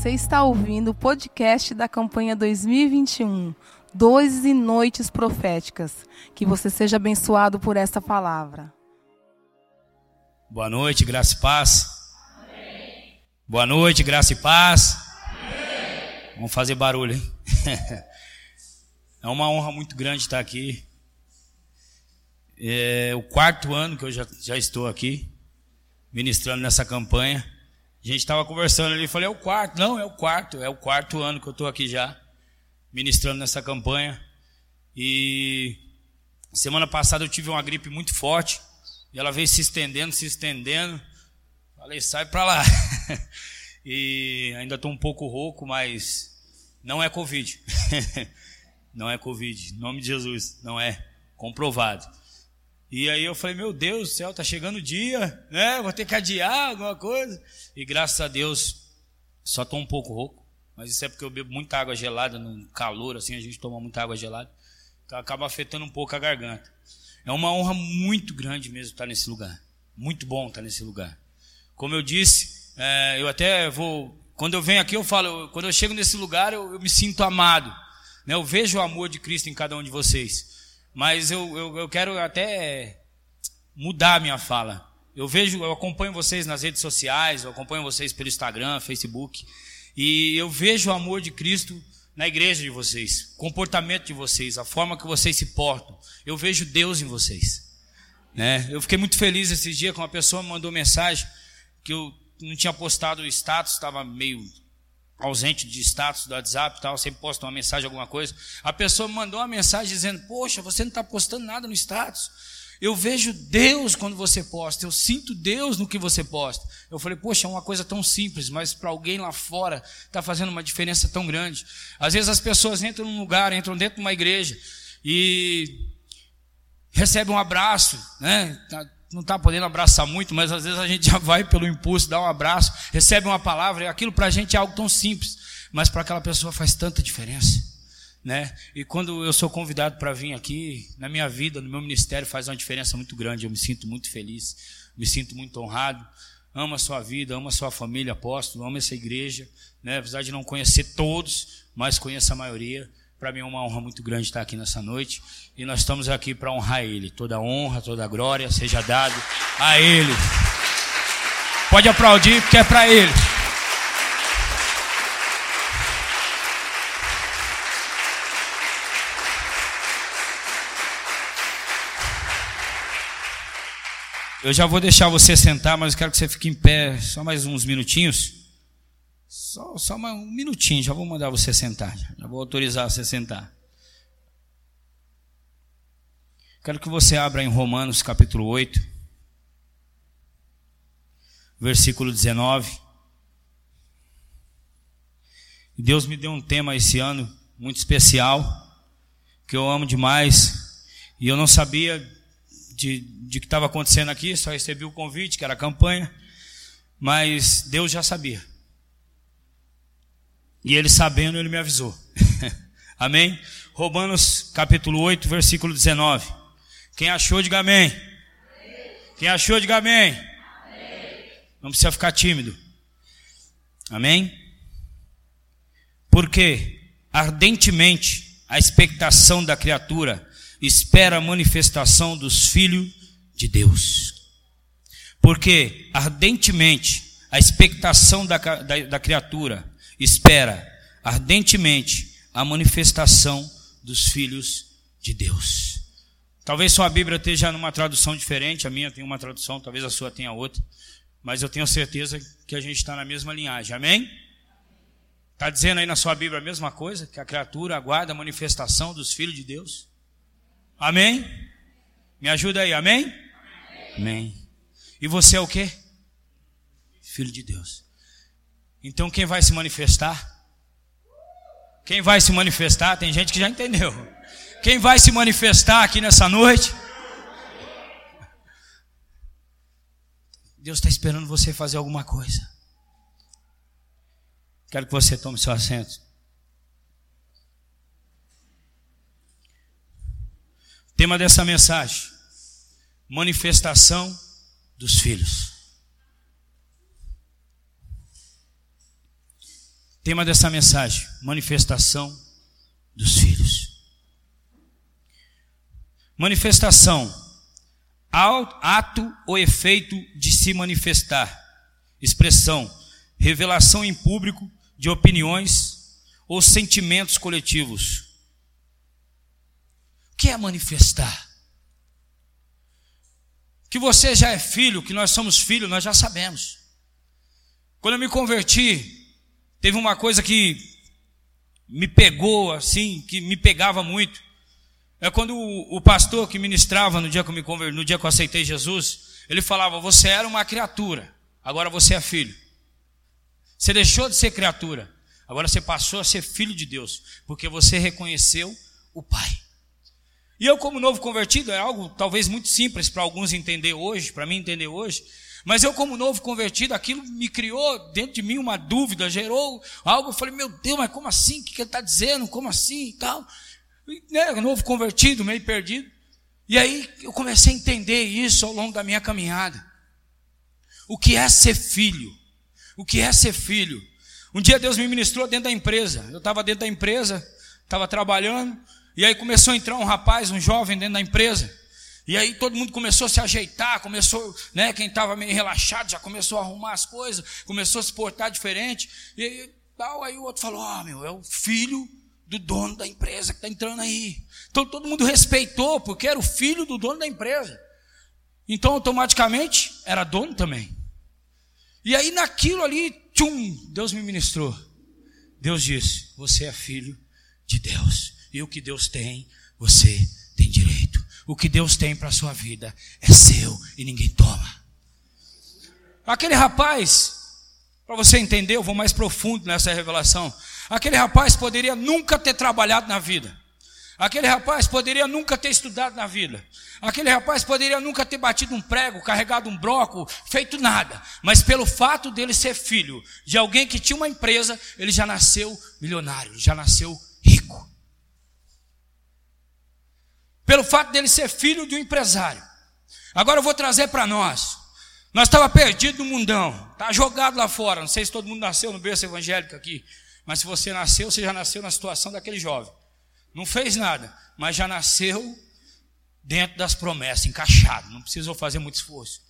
Você está ouvindo o podcast da campanha 2021, Dois e Noites Proféticas. Que você seja abençoado por esta palavra. Boa noite, graça e paz. Amém. Boa noite, graça e paz. Amém. Vamos fazer barulho, hein? é uma honra muito grande estar aqui. É o quarto ano que eu já, já estou aqui, ministrando nessa campanha. A gente estava conversando ali, falei, é o quarto. Não, é o quarto, é o quarto ano que eu estou aqui já, ministrando nessa campanha. E semana passada eu tive uma gripe muito forte, e ela veio se estendendo, se estendendo. Falei, sai para lá. e ainda estou um pouco rouco, mas não é Covid. não é Covid, em nome de Jesus, não é. Comprovado. E aí eu falei, meu Deus do céu, tá chegando o dia, né? Vou ter que adiar alguma coisa. E graças a Deus, só estou um pouco rouco. Mas isso é porque eu bebo muita água gelada, no calor, assim, a gente toma muita água gelada. Então acaba afetando um pouco a garganta. É uma honra muito grande mesmo estar nesse lugar. Muito bom estar nesse lugar. Como eu disse, é, eu até vou. Quando eu venho aqui, eu falo, quando eu chego nesse lugar, eu, eu me sinto amado. Né? Eu vejo o amor de Cristo em cada um de vocês. Mas eu, eu, eu quero até mudar a minha fala. Eu vejo, eu acompanho vocês nas redes sociais, eu acompanho vocês pelo Instagram, Facebook, e eu vejo o amor de Cristo na igreja de vocês, comportamento de vocês, a forma que vocês se portam. Eu vejo Deus em vocês. Né? Eu fiquei muito feliz esse dia com uma pessoa me mandou mensagem que eu não tinha postado o status, estava meio ausente de status do WhatsApp e tal, sempre posto uma mensagem, alguma coisa. A pessoa me mandou uma mensagem dizendo: Poxa, você não está postando nada no status. Eu vejo Deus quando você posta, eu sinto Deus no que você posta. Eu falei, poxa, é uma coisa tão simples, mas para alguém lá fora está fazendo uma diferença tão grande. Às vezes as pessoas entram num lugar, entram dentro de uma igreja e recebem um abraço, né? Não está podendo abraçar muito, mas às vezes a gente já vai pelo impulso, dá um abraço, recebe uma palavra, e aquilo para a gente é algo tão simples, mas para aquela pessoa faz tanta diferença. Né? E quando eu sou convidado para vir aqui, na minha vida, no meu ministério, faz uma diferença muito grande. Eu me sinto muito feliz, me sinto muito honrado. Amo a sua vida, amo a sua família, apóstolo, amo essa igreja. Né? Apesar de não conhecer todos, mas conheço a maioria. Para mim é uma honra muito grande estar aqui nessa noite. E nós estamos aqui para honrar Ele. Toda honra, toda glória seja dado a Ele. Pode aplaudir, porque é para Ele. Eu já vou deixar você sentar, mas eu quero que você fique em pé só mais uns minutinhos. Só, só um minutinho, já vou mandar você sentar. Já vou autorizar você sentar. Quero que você abra em Romanos capítulo 8, versículo 19. Deus me deu um tema esse ano muito especial, que eu amo demais, e eu não sabia de, de que estava acontecendo aqui, só recebi o convite, que era a campanha, mas Deus já sabia. E ele sabendo, ele me avisou. amém? Romanos capítulo 8, versículo 19. Quem achou, diga amém. Quem achou, diga amém. amém. Não precisa ficar tímido. Amém? Porque ardentemente a expectação da criatura espera a manifestação dos filhos de Deus. Porque ardentemente a expectação da, da, da criatura espera ardentemente a manifestação dos filhos de Deus. Talvez sua Bíblia esteja numa tradução diferente, a minha tem uma tradução, talvez a sua tenha outra, mas eu tenho certeza que a gente está na mesma linhagem, amém? Está dizendo aí na sua Bíblia a mesma coisa? Que a criatura aguarda a manifestação dos filhos de Deus? Amém? Me ajuda aí, amém? Amém. amém. E você é o quê? Filho de Deus. Então quem vai se manifestar? Quem vai se manifestar? Tem gente que já entendeu. Quem vai se manifestar aqui nessa noite? Deus está esperando você fazer alguma coisa. Quero que você tome seu assento. Tema dessa mensagem: manifestação dos filhos. Tema dessa mensagem: manifestação dos filhos. Manifestação, ato ou efeito de se manifestar. Expressão, revelação em público de opiniões ou sentimentos coletivos. O que é manifestar? Que você já é filho, que nós somos filhos, nós já sabemos. Quando eu me converti, Teve uma coisa que me pegou assim, que me pegava muito. É quando o, o pastor que ministrava no dia que eu me converti, no dia que eu aceitei Jesus, ele falava: "Você era uma criatura, agora você é filho. Você deixou de ser criatura, agora você passou a ser filho de Deus, porque você reconheceu o Pai." E eu, como novo convertido, é algo talvez muito simples para alguns entender hoje, para mim entender hoje. Mas eu, como novo convertido, aquilo me criou dentro de mim uma dúvida, gerou algo. Eu falei, meu Deus, mas como assim? O que ele está dizendo? Como assim? E tal. E, né, novo convertido, meio perdido. E aí eu comecei a entender isso ao longo da minha caminhada. O que é ser filho? O que é ser filho? Um dia Deus me ministrou dentro da empresa. Eu estava dentro da empresa, estava trabalhando, e aí começou a entrar um rapaz, um jovem dentro da empresa. E aí todo mundo começou a se ajeitar, começou, né, quem estava meio relaxado já começou a arrumar as coisas, começou a se portar diferente. E aí, tal, aí o outro falou: "Ó, oh, meu, é o filho do dono da empresa que está entrando aí". Então todo mundo respeitou, porque era o filho do dono da empresa. Então automaticamente era dono também. E aí naquilo ali, tchum, Deus me ministrou. Deus disse: "Você é filho de Deus, e o que Deus tem, você tem direito". O que Deus tem para a sua vida é seu e ninguém toma. Aquele rapaz, para você entender, eu vou mais profundo nessa revelação. Aquele rapaz poderia nunca ter trabalhado na vida. Aquele rapaz poderia nunca ter estudado na vida. Aquele rapaz poderia nunca ter batido um prego, carregado um broco, feito nada. Mas pelo fato dele ser filho de alguém que tinha uma empresa, ele já nasceu milionário, já nasceu pelo fato dele ser filho de um empresário. Agora eu vou trazer para nós. Nós estava perdido no mundão, tá jogado lá fora. Não sei se todo mundo nasceu no berço evangélico aqui, mas se você nasceu, você já nasceu na situação daquele jovem. Não fez nada, mas já nasceu dentro das promessas, encaixado. Não precisou fazer muito esforço.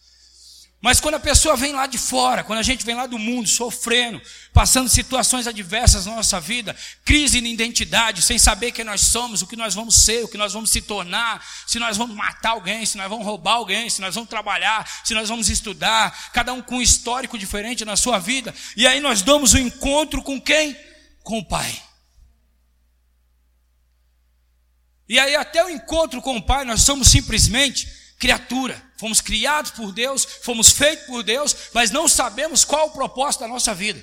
Mas quando a pessoa vem lá de fora, quando a gente vem lá do mundo sofrendo, passando situações adversas na nossa vida, crise de identidade, sem saber quem nós somos, o que nós vamos ser, o que nós vamos se tornar, se nós vamos matar alguém, se nós vamos roubar alguém, se nós vamos trabalhar, se nós vamos estudar, cada um com um histórico diferente na sua vida, e aí nós damos o um encontro com quem? Com o Pai. E aí até o encontro com o Pai, nós somos simplesmente criatura. Fomos criados por Deus, fomos feitos por Deus, mas não sabemos qual o propósito da nossa vida.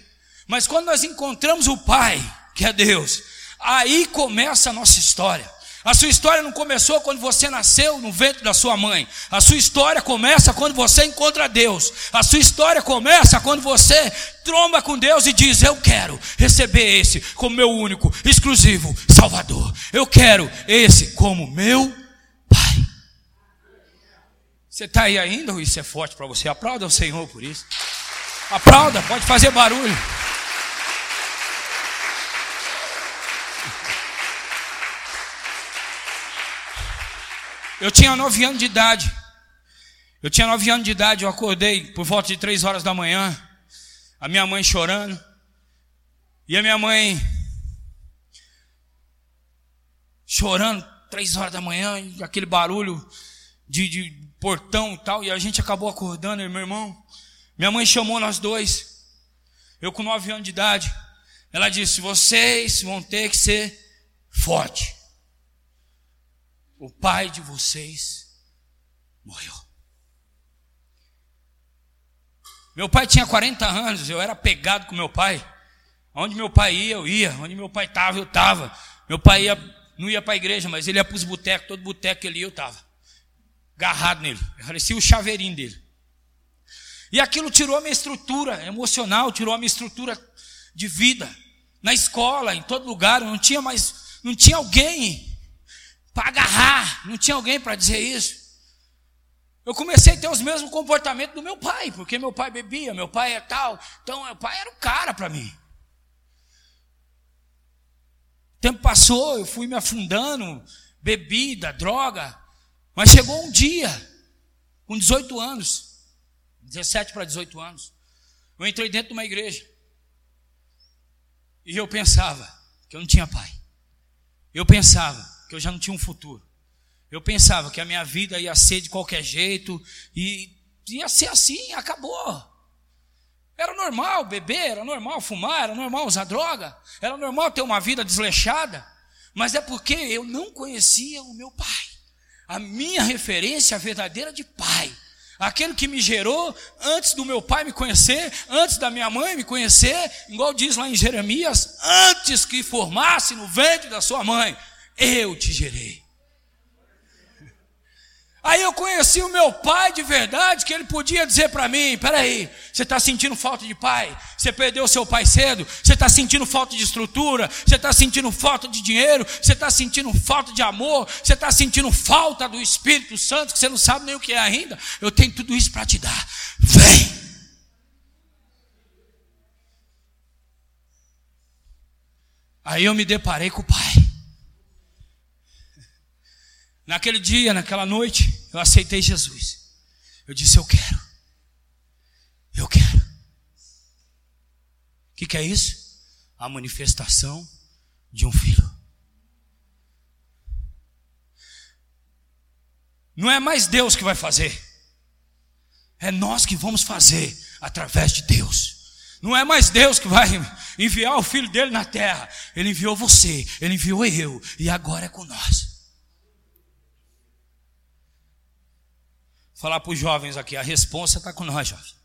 Mas quando nós encontramos o Pai, que é Deus, aí começa a nossa história. A sua história não começou quando você nasceu no ventre da sua mãe. A sua história começa quando você encontra Deus. A sua história começa quando você tromba com Deus e diz: Eu quero receber esse como meu único, exclusivo Salvador. Eu quero esse como meu. Você está aí ainda ou isso é forte para você? Aplauda o Senhor por isso. Aplauda, pode fazer barulho. Eu tinha nove anos de idade. Eu tinha nove anos de idade, eu acordei por volta de três horas da manhã. A minha mãe chorando. E a minha mãe chorando, três horas da manhã, aquele barulho de, de portão e tal, e a gente acabou acordando, meu irmão. Minha mãe chamou nós dois, eu com nove anos de idade. Ela disse: Vocês vão ter que ser forte. O pai de vocês morreu. Meu pai tinha 40 anos, eu era pegado com meu pai. Onde meu pai ia, eu ia. Onde meu pai estava, eu estava. Meu pai ia, não ia para a igreja, mas ele ia para os botecos, todo boteco ele ia, eu estava agarrado nele. Parecia o chaveirinho dele. E aquilo tirou a minha estrutura emocional, tirou a minha estrutura de vida. Na escola, em todo lugar, não tinha mais, não tinha alguém para agarrar, não tinha alguém para dizer isso. Eu comecei a ter os mesmos comportamentos do meu pai, porque meu pai bebia, meu pai é tal. Então, meu pai era o cara para mim. tempo passou, eu fui me afundando, bebida, droga. Mas chegou um dia, com 18 anos, 17 para 18 anos, eu entrei dentro de uma igreja. E eu pensava que eu não tinha pai. Eu pensava que eu já não tinha um futuro. Eu pensava que a minha vida ia ser de qualquer jeito e ia ser assim, acabou. Era normal beber, era normal fumar, era normal usar droga, era normal ter uma vida desleixada, mas é porque eu não conhecia o meu pai. A minha referência verdadeira de pai, aquele que me gerou antes do meu pai me conhecer, antes da minha mãe me conhecer, igual diz lá em Jeremias, antes que formasse no ventre da sua mãe, eu te gerei. Aí eu conheci o meu pai de verdade, que ele podia dizer para mim: peraí, você está sentindo falta de pai? Você perdeu seu pai cedo? Você está sentindo falta de estrutura? Você está sentindo falta de dinheiro? Você está sentindo falta de amor? Você está sentindo falta do Espírito Santo, que você não sabe nem o que é ainda? Eu tenho tudo isso para te dar. Vem! Aí eu me deparei com o pai. Naquele dia, naquela noite, eu aceitei Jesus. Eu disse: Eu quero. Eu quero. O que, que é isso? A manifestação de um filho. Não é mais Deus que vai fazer, é nós que vamos fazer através de Deus. Não é mais Deus que vai enviar o filho dele na terra, ele enviou você, ele enviou eu, e agora é com nós. Falar para os jovens aqui, a responsa está com nós, jovens.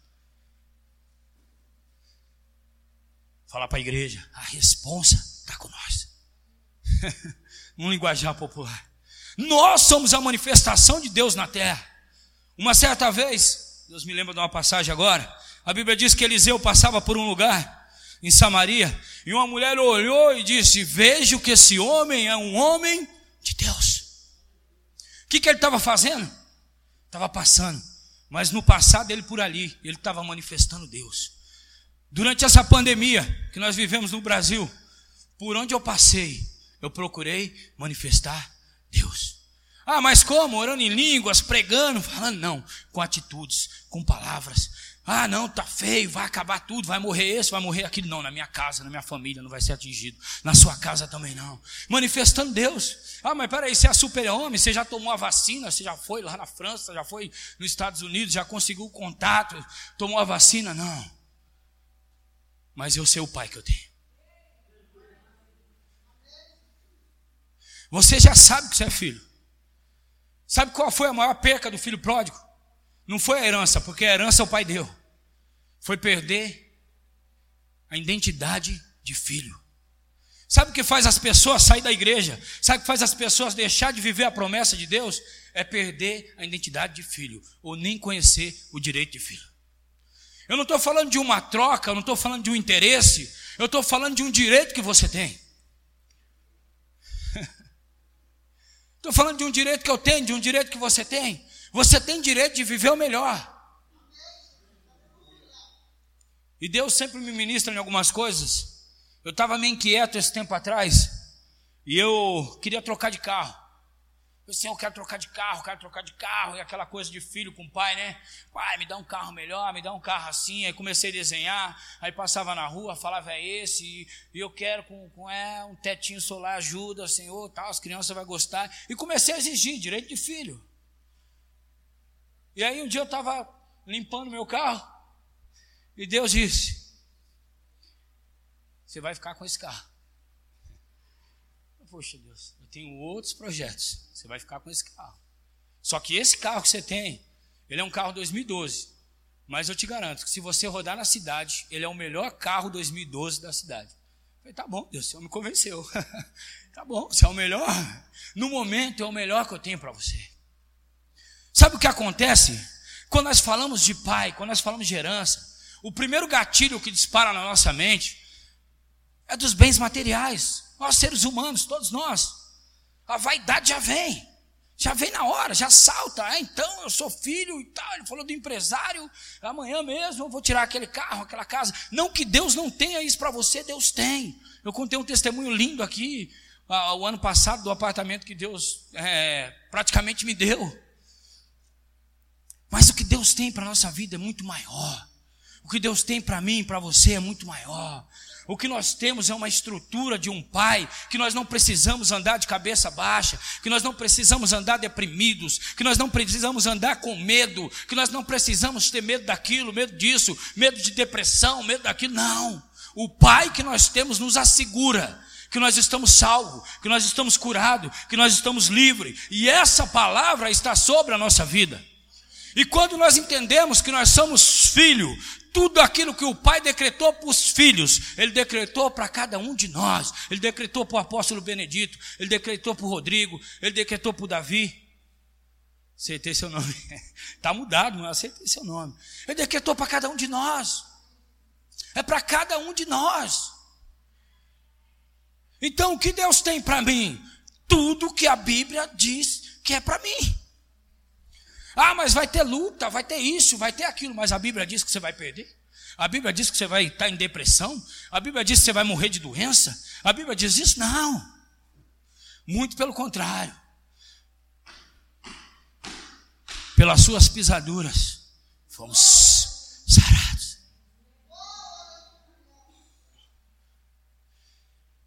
Falar para a igreja, a responsa está com nós. um linguajar popular. Nós somos a manifestação de Deus na terra. Uma certa vez, Deus me lembra de uma passagem agora, a Bíblia diz que Eliseu passava por um lugar em Samaria, e uma mulher olhou e disse: Vejo que esse homem é um homem de Deus. O que, que ele estava fazendo? Estava passando. Mas no passado ele por ali, ele estava manifestando Deus. Durante essa pandemia que nós vivemos no Brasil, por onde eu passei, eu procurei manifestar Deus. Ah, mas como? Orando em línguas, pregando, falando, não, com atitudes, com palavras. Ah, não, tá feio, vai acabar tudo, vai morrer esse, vai morrer aquilo. Não, na minha casa, na minha família não vai ser atingido. Na sua casa também não. Manifestando Deus. Ah, mas peraí, você é super-homem, você já tomou a vacina, você já foi lá na França, já foi nos Estados Unidos, já conseguiu o contato, tomou a vacina? Não. Mas eu sei o pai que eu tenho. Você já sabe que você é filho. Sabe qual foi a maior perca do filho pródigo? Não foi a herança, porque a herança o pai deu. Foi perder a identidade de filho. Sabe o que faz as pessoas sair da igreja? Sabe o que faz as pessoas deixar de viver a promessa de Deus? É perder a identidade de filho, ou nem conhecer o direito de filho. Eu não estou falando de uma troca, eu não estou falando de um interesse, eu estou falando de um direito que você tem. Estou falando de um direito que eu tenho, de um direito que você tem. Você tem direito de viver o melhor. E Deus sempre me ministra em algumas coisas eu estava meio inquieto esse tempo atrás e eu queria trocar de carro. Eu disse, eu quero trocar de carro, quero trocar de carro, e aquela coisa de filho com pai, né? Pai, me dá um carro melhor, me dá um carro assim. Aí comecei a desenhar, aí passava na rua, falava, é esse, e, eu quero com, com é, um tetinho solar, ajuda, Senhor, tal, as crianças vão gostar. E comecei a exigir direito de filho. E aí um dia eu estava limpando meu carro, e Deus disse: você vai ficar com esse carro. Poxa Deus, eu tenho outros projetos. Você vai ficar com esse carro. Só que esse carro que você tem, ele é um carro 2012. Mas eu te garanto que se você rodar na cidade, ele é o melhor carro 2012 da cidade. Eu falei, tá bom, Deus, o Senhor me convenceu. tá bom, você é o melhor. No momento é o melhor que eu tenho para você. Sabe o que acontece? Quando nós falamos de pai, quando nós falamos de herança, o primeiro gatilho que dispara na nossa mente é dos bens materiais. Nós, seres humanos, todos nós. A vaidade já vem. Já vem na hora, já salta. Ah, então eu sou filho e tal. Ele falou do empresário. Amanhã mesmo eu vou tirar aquele carro, aquela casa. Não que Deus não tenha isso para você, Deus tem. Eu contei um testemunho lindo aqui. o ano passado do apartamento que Deus é, praticamente me deu. Mas o que Deus tem para a nossa vida é muito maior. O que Deus tem para mim e para você é muito maior. O que nós temos é uma estrutura de um pai, que nós não precisamos andar de cabeça baixa, que nós não precisamos andar deprimidos, que nós não precisamos andar com medo, que nós não precisamos ter medo daquilo, medo disso, medo de depressão, medo daquilo. Não. O pai que nós temos nos assegura que nós estamos salvos, que nós estamos curados, que nós estamos livres, e essa palavra está sobre a nossa vida. E quando nós entendemos que nós somos filhos, tudo aquilo que o Pai decretou para os filhos, Ele decretou para cada um de nós. Ele decretou para o apóstolo Benedito, Ele decretou para o Rodrigo, Ele decretou para o Davi. Aceitei seu nome. Está mudado, mas aceitei seu nome. Ele decretou para cada um de nós. É para cada um de nós. Então, o que Deus tem para mim? Tudo que a Bíblia diz que é para mim. Ah, mas vai ter luta, vai ter isso, vai ter aquilo, mas a Bíblia diz que você vai perder. A Bíblia diz que você vai estar em depressão. A Bíblia diz que você vai morrer de doença. A Bíblia diz isso? Não. Muito pelo contrário. Pelas suas pisaduras, fomos sarados.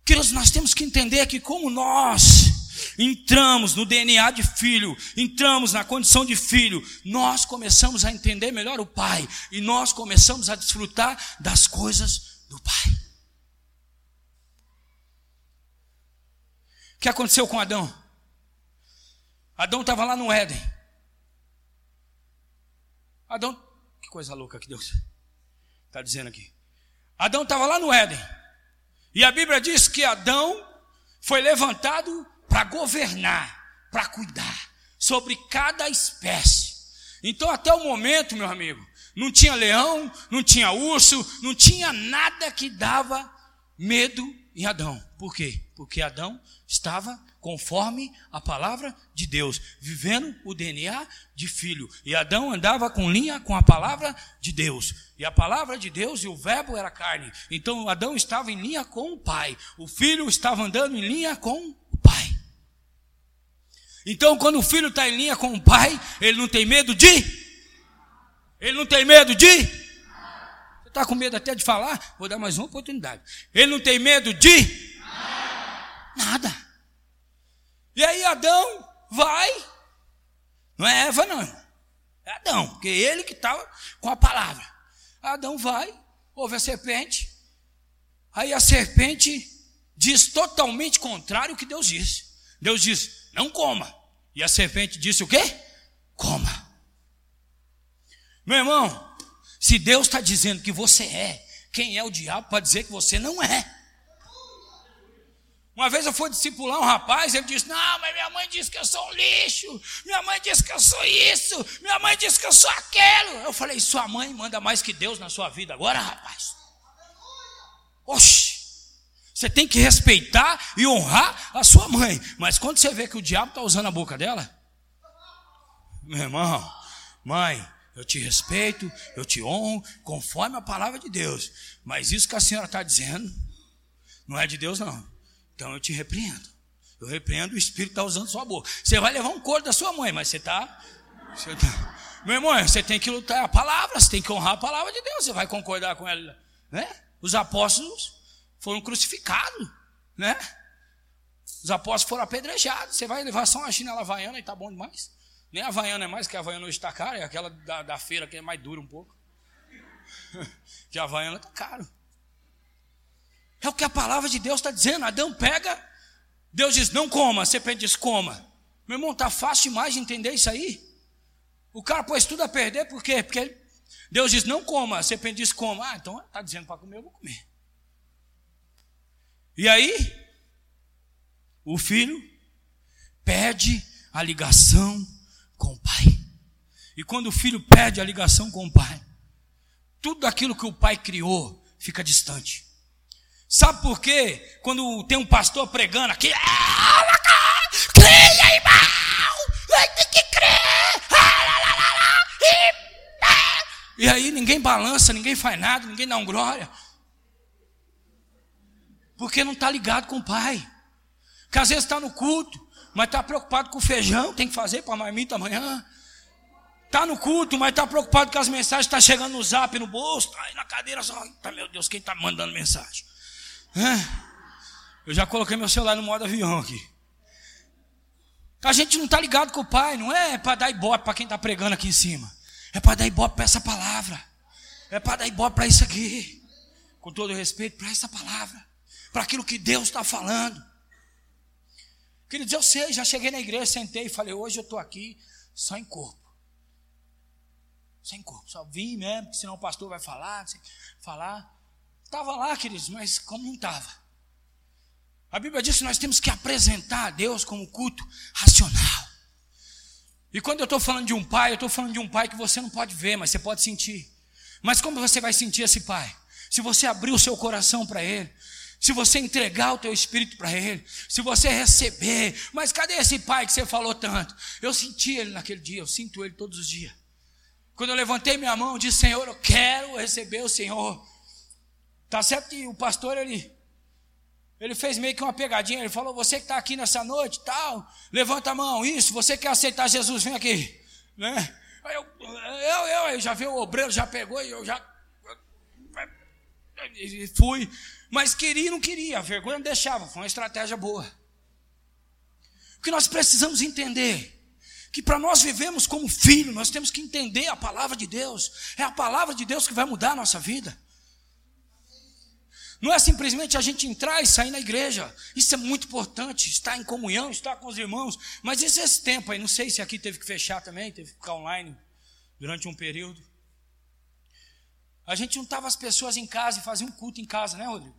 Queridos, nós temos que entender que, como nós entramos no DNA de filho, entramos na condição de filho, nós começamos a entender melhor o Pai e nós começamos a desfrutar das coisas do Pai. O que aconteceu com Adão? Adão estava lá no Éden. Adão, que coisa louca que Deus está dizendo aqui. Adão estava lá no Éden. E a Bíblia diz que Adão foi levantado para governar, para cuidar sobre cada espécie. Então, até o momento, meu amigo, não tinha leão, não tinha urso, não tinha nada que dava medo em Adão. Por quê? Porque Adão estava conforme a palavra de Deus, vivendo o DNA de filho. E Adão andava com linha com a palavra de Deus. E a palavra de Deus e o verbo era carne. Então Adão estava em linha com o pai. O filho estava andando em linha com. Então, quando o filho está em linha com o pai, ele não tem medo de? Ele não tem medo de? Você está com medo até de falar? Vou dar mais uma oportunidade. Ele não tem medo de? Nada. E aí Adão vai. Não é Eva, não. É Adão, porque ele que estava com a palavra. Adão vai, ouve a serpente. Aí a serpente diz totalmente contrário ao que Deus disse. Deus diz: não coma. E a serpente disse o quê? Coma. Meu irmão, se Deus está dizendo que você é, quem é o diabo para dizer que você não é? Uma vez eu fui discipular um rapaz, ele disse: Não, mas minha mãe disse que eu sou um lixo, minha mãe disse que eu sou isso, minha mãe disse que eu sou aquilo. Eu falei: Sua mãe manda mais que Deus na sua vida agora, rapaz. Oxi. Você tem que respeitar e honrar a sua mãe. Mas quando você vê que o diabo está usando a boca dela, meu irmão, mãe, eu te respeito, eu te honro, conforme a palavra de Deus. Mas isso que a senhora está dizendo, não é de Deus, não. Então eu te repreendo. Eu repreendo o espírito está usando sua boca. Você vai levar um couro da sua mãe, mas você está. Você tá, meu irmão, você tem que lutar a palavra, você tem que honrar a palavra de Deus. Você vai concordar com ela, né? Os apóstolos foram crucificados, né? Os apóstolos foram apedrejados. Você vai levar só uma chinela havaiana e tá bom demais. Nem a havaiana é mais, que a havaiana hoje está cara, é aquela da, da feira que é mais dura um pouco. que a havaiana está caro. É o que a palavra de Deus está dizendo. Adão pega, Deus diz, não coma, a serpente diz, coma. Meu irmão, está fácil demais de entender isso aí. O cara pôs tudo a perder, por quê? Porque Deus diz, não coma, a serpente diz, coma. Ah, então está dizendo para comer, eu vou comer. E aí, o filho perde a ligação com o pai. E quando o filho perde a ligação com o pai, tudo aquilo que o pai criou fica distante. Sabe por quê? Quando tem um pastor pregando aqui, ah, irmão, tem que crer, e aí ninguém balança, ninguém faz nada, ninguém dá um glória. Porque não está ligado com o pai. Que às vezes está no culto, mas está preocupado com o feijão, tem que fazer para a marmita amanhã. Está no culto, mas está preocupado com as mensagens, está chegando no zap no bolso, está aí na cadeira só. Tá, meu Deus, quem está mandando mensagem? Eu já coloquei meu celular no modo avião aqui. A gente não está ligado com o Pai, não é para dar ibope para quem está pregando aqui em cima. É para dar ibope para essa palavra. É para dar ibope para isso aqui. Com todo respeito, para essa palavra. Para aquilo que Deus está falando. Queridos, eu sei, já cheguei na igreja, sentei e falei, hoje eu estou aqui só em corpo. Sem corpo, só vim mesmo, porque senão o pastor vai falar, falar. Estava lá, queridos, mas como não estava? A Bíblia diz que nós temos que apresentar a Deus como culto racional. E quando eu estou falando de um pai, eu estou falando de um pai que você não pode ver, mas você pode sentir. Mas como você vai sentir esse pai? Se você abrir o seu coração para ele, se você entregar o teu espírito para ele, se você receber, mas cadê esse pai que você falou tanto? Eu senti ele naquele dia, eu sinto ele todos os dias. Quando eu levantei minha mão, disse: Senhor, eu quero receber o Senhor. Tá certo que o pastor ele ele fez meio que uma pegadinha. Ele falou: Você que está aqui nessa noite, tal, levanta a mão. Isso, você quer aceitar Jesus? Vem aqui, né? Eu, eu, eu, eu já vi o obreiro, já pegou e eu já fui, mas queria e não queria. A vergonha não deixava. Foi uma estratégia boa. O que nós precisamos entender que para nós vivemos como filho, nós temos que entender a palavra de Deus. É a palavra de Deus que vai mudar a nossa vida. Não é simplesmente a gente entrar e sair na igreja. Isso é muito importante, estar em comunhão, estar com os irmãos. Mas esse, esse tempo aí, não sei se aqui teve que fechar também, teve que ficar online durante um período. A gente juntava as pessoas em casa e fazia um culto em casa, né, Rodrigo?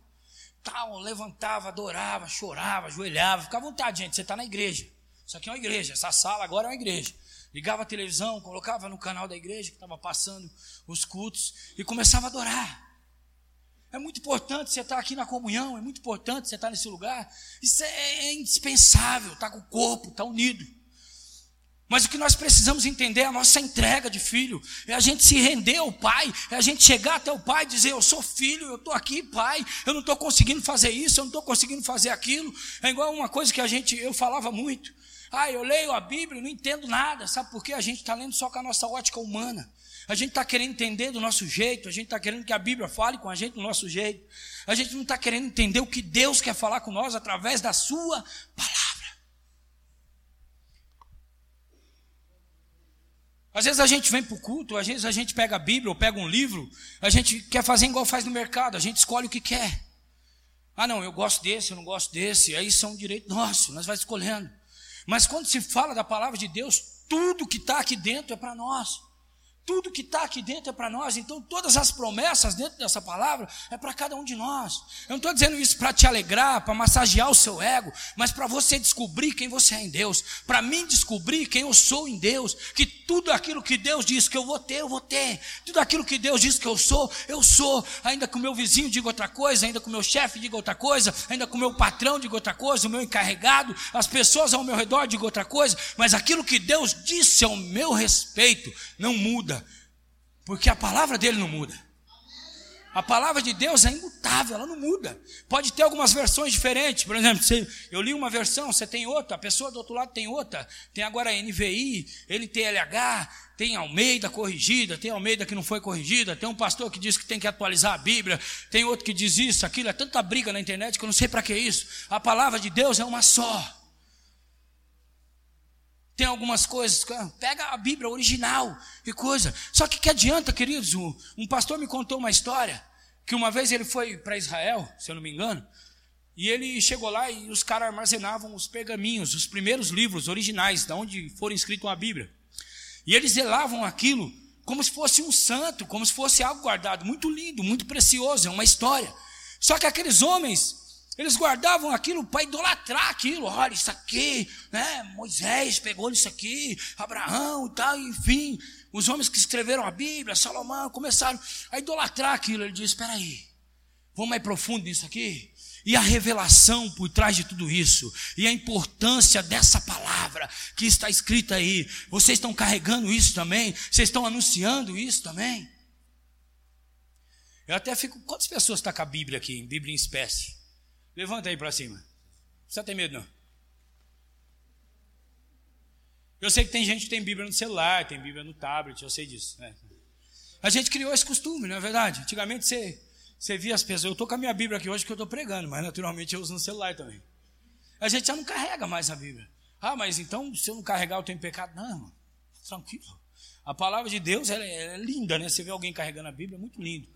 Tal, levantava, adorava, chorava, ajoelhava. Fica à vontade, gente, você está na igreja. Isso aqui é uma igreja, essa sala agora é uma igreja. Ligava a televisão, colocava no canal da igreja que estava passando os cultos e começava a adorar. É muito importante você estar aqui na comunhão, é muito importante você estar nesse lugar. Isso é, é indispensável, estar tá com o corpo, estar tá unido. Mas o que nós precisamos entender é a nossa entrega de filho, é a gente se render ao Pai, é a gente chegar até o Pai e dizer: Eu sou filho, eu estou aqui, Pai, eu não estou conseguindo fazer isso, eu não estou conseguindo fazer aquilo. É igual uma coisa que a gente, eu falava muito. Ah, eu leio a Bíblia, não entendo nada. Sabe por quê? A gente está lendo só com a nossa ótica humana. A gente está querendo entender do nosso jeito, a gente está querendo que a Bíblia fale com a gente do nosso jeito. A gente não está querendo entender o que Deus quer falar com nós através da Sua palavra. Às vezes a gente vem para o culto, às vezes a gente pega a Bíblia ou pega um livro, a gente quer fazer igual faz no mercado, a gente escolhe o que quer. Ah, não, eu gosto desse, eu não gosto desse, aí são um direito nosso, nós vamos escolhendo. Mas quando se fala da palavra de Deus, tudo que está aqui dentro é para nós. Tudo que está aqui dentro é para nós, então todas as promessas dentro dessa palavra é para cada um de nós. Eu não estou dizendo isso para te alegrar, para massagear o seu ego, mas para você descobrir quem você é em Deus, para mim descobrir quem eu sou em Deus, que tudo aquilo que Deus diz que eu vou ter, eu vou ter, tudo aquilo que Deus diz que eu sou, eu sou, ainda que o meu vizinho diga outra coisa, ainda que o meu chefe diga outra coisa, ainda que o meu patrão diga outra coisa, o meu encarregado, as pessoas ao meu redor digam outra coisa, mas aquilo que Deus disse ao meu respeito não muda porque a palavra dele não muda. A palavra de Deus é imutável, ela não muda. Pode ter algumas versões diferentes. Por exemplo, eu li uma versão, você tem outra, a pessoa do outro lado tem outra. Tem agora NVI, NTLH, tem Almeida corrigida, tem Almeida que não foi corrigida, tem um pastor que diz que tem que atualizar a Bíblia, tem outro que diz isso, aquilo. É tanta briga na internet que eu não sei para que isso. A palavra de Deus é uma só. Tem algumas coisas, pega a Bíblia original e coisa. Só que que adianta, queridos? Um pastor me contou uma história que uma vez ele foi para Israel, se eu não me engano, e ele chegou lá e os caras armazenavam os pergaminhos, os primeiros livros originais, da onde foram escritos a Bíblia. E eles zelavam aquilo como se fosse um santo, como se fosse algo guardado, muito lindo, muito precioso, é uma história. Só que aqueles homens eles guardavam aquilo para idolatrar aquilo. Olha, isso aqui, né? Moisés pegou isso aqui, Abraão e tal, enfim. Os homens que escreveram a Bíblia, Salomão, começaram a idolatrar aquilo. Ele disse: Espera aí, vamos mais profundo nisso aqui. E a revelação por trás de tudo isso, e a importância dessa palavra que está escrita aí. Vocês estão carregando isso também? Vocês estão anunciando isso também? Eu até fico. Quantas pessoas estão com a Bíblia aqui, Bíblia em espécie? Levanta aí para cima. Não tem medo, não. Eu sei que tem gente que tem Bíblia no celular, tem Bíblia no tablet, eu sei disso. Né? A gente criou esse costume, não é verdade? Antigamente você, você via as pessoas. Eu estou com a minha Bíblia aqui hoje que eu estou pregando, mas naturalmente eu uso no celular também. A gente já não carrega mais a Bíblia. Ah, mas então se eu não carregar eu tenho pecado? Não, tranquilo. A palavra de Deus ela é, ela é linda, né? Você vê alguém carregando a Bíblia, é muito lindo.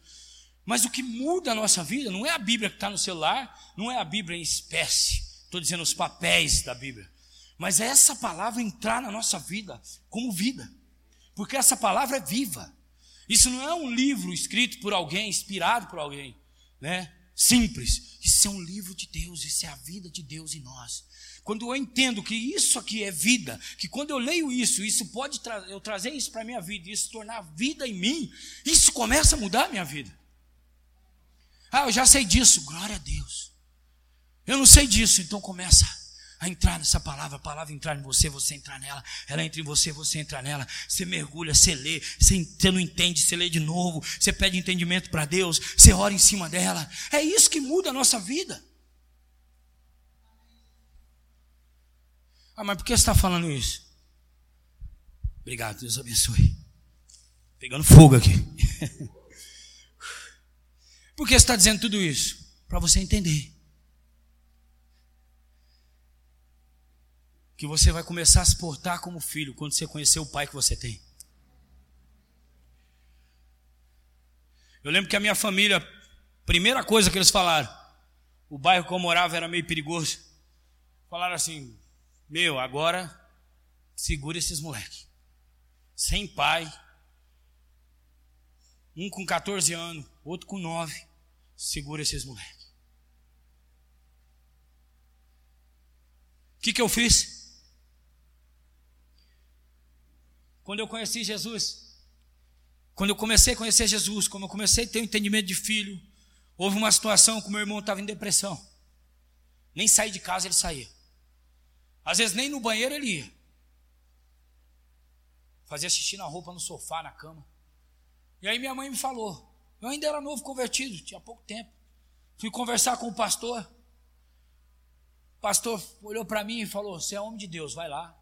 Mas o que muda a nossa vida não é a Bíblia que está no celular, não é a Bíblia em espécie. Estou dizendo os papéis da Bíblia. Mas é essa palavra entrar na nossa vida como vida. Porque essa palavra é viva. Isso não é um livro escrito por alguém, inspirado por alguém, né? Simples. Isso é um livro de Deus, isso é a vida de Deus em nós. Quando eu entendo que isso aqui é vida, que quando eu leio isso, isso pode tra eu trazer isso para a minha vida, isso tornar vida em mim, isso começa a mudar a minha vida. Ah, eu já sei disso, glória a Deus. Eu não sei disso, então começa a entrar nessa palavra, a palavra entrar em você, você entrar nela, ela entra em você, você entra nela, você mergulha, você lê, você, você não entende, você lê de novo, você pede entendimento para Deus, você ora em cima dela. É isso que muda a nossa vida. Ah, mas por que você está falando isso? Obrigado, Deus abençoe. Pegando fogo aqui. Por que está dizendo tudo isso? Para você entender. Que você vai começar a se portar como filho quando você conhecer o pai que você tem. Eu lembro que a minha família, primeira coisa que eles falaram, o bairro que eu morava era meio perigoso. Falaram assim: Meu, agora segura esses moleques. Sem pai. Um com 14 anos, outro com 9 segura esses moleques. O que, que eu fiz? Quando eu conheci Jesus, quando eu comecei a conhecer Jesus, quando eu comecei a ter um entendimento de filho, houve uma situação que meu irmão estava em depressão. Nem sair de casa ele saía. Às vezes nem no banheiro ele ia. Fazia xixi na roupa, no sofá, na cama. E aí minha mãe me falou: eu ainda era novo convertido, tinha pouco tempo. Fui conversar com o pastor. O pastor olhou para mim e falou: Você é homem de Deus, vai lá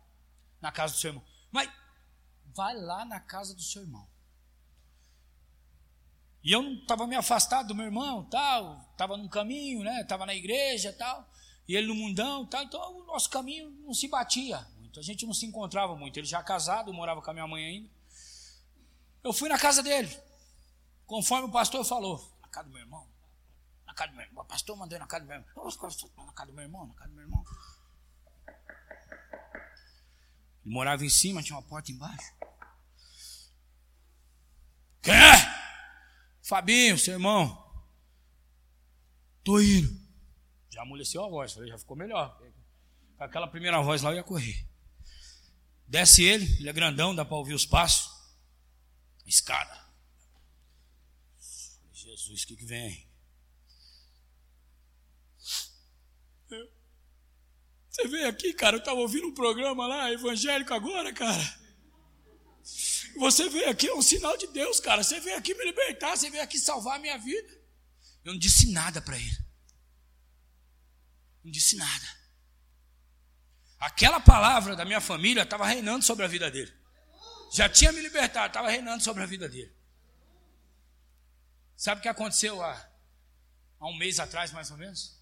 na casa do seu irmão. Mas vai lá na casa do seu irmão. E eu estava me afastado do meu irmão, tal, estava no caminho, né? Estava na igreja, tal, e ele no mundão, tal. Então o nosso caminho não se batia muito. A gente não se encontrava muito. Ele já casado, morava com a minha mãe ainda. Eu fui na casa dele. Conforme o pastor falou, na casa do meu irmão, na casa do meu irmão, o pastor mandou na casa do meu irmão, na casa do meu irmão, na casa do meu irmão. Ele morava em cima, tinha uma porta embaixo. Quem é? Fabinho, seu irmão. Tô indo. Já amoleceu a voz, já ficou melhor. Com aquela primeira voz lá eu ia correr. Desce ele, ele é grandão, dá para ouvir os passos. Escada. Jesus, que vem? Você veio aqui, cara, eu estava ouvindo um programa lá, evangélico agora, cara. Você veio aqui, é um sinal de Deus, cara. Você veio aqui me libertar, você veio aqui salvar a minha vida. Eu não disse nada para ele. Não disse nada. Aquela palavra da minha família estava reinando sobre a vida dele. Já tinha me libertado, estava reinando sobre a vida dele. Sabe o que aconteceu há, há um mês atrás, mais ou menos?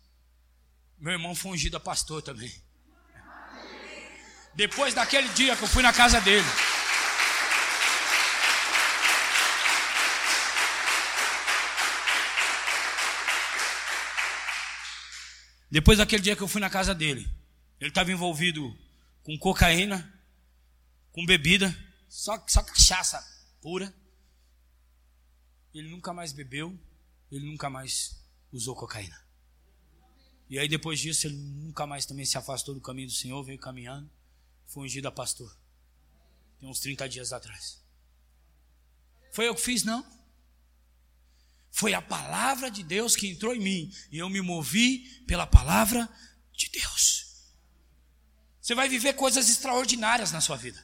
Meu irmão foi ungido a pastor também. Depois daquele dia que eu fui na casa dele. Depois daquele dia que eu fui na casa dele, ele estava envolvido com cocaína, com bebida, só, só cachaça pura. Ele nunca mais bebeu, ele nunca mais usou cocaína. E aí depois disso ele nunca mais também se afastou do caminho do Senhor, veio caminhando, foi ungido a pastor. Tem uns 30 dias atrás. Foi eu que fiz, não. Foi a palavra de Deus que entrou em mim. E eu me movi pela palavra de Deus. Você vai viver coisas extraordinárias na sua vida.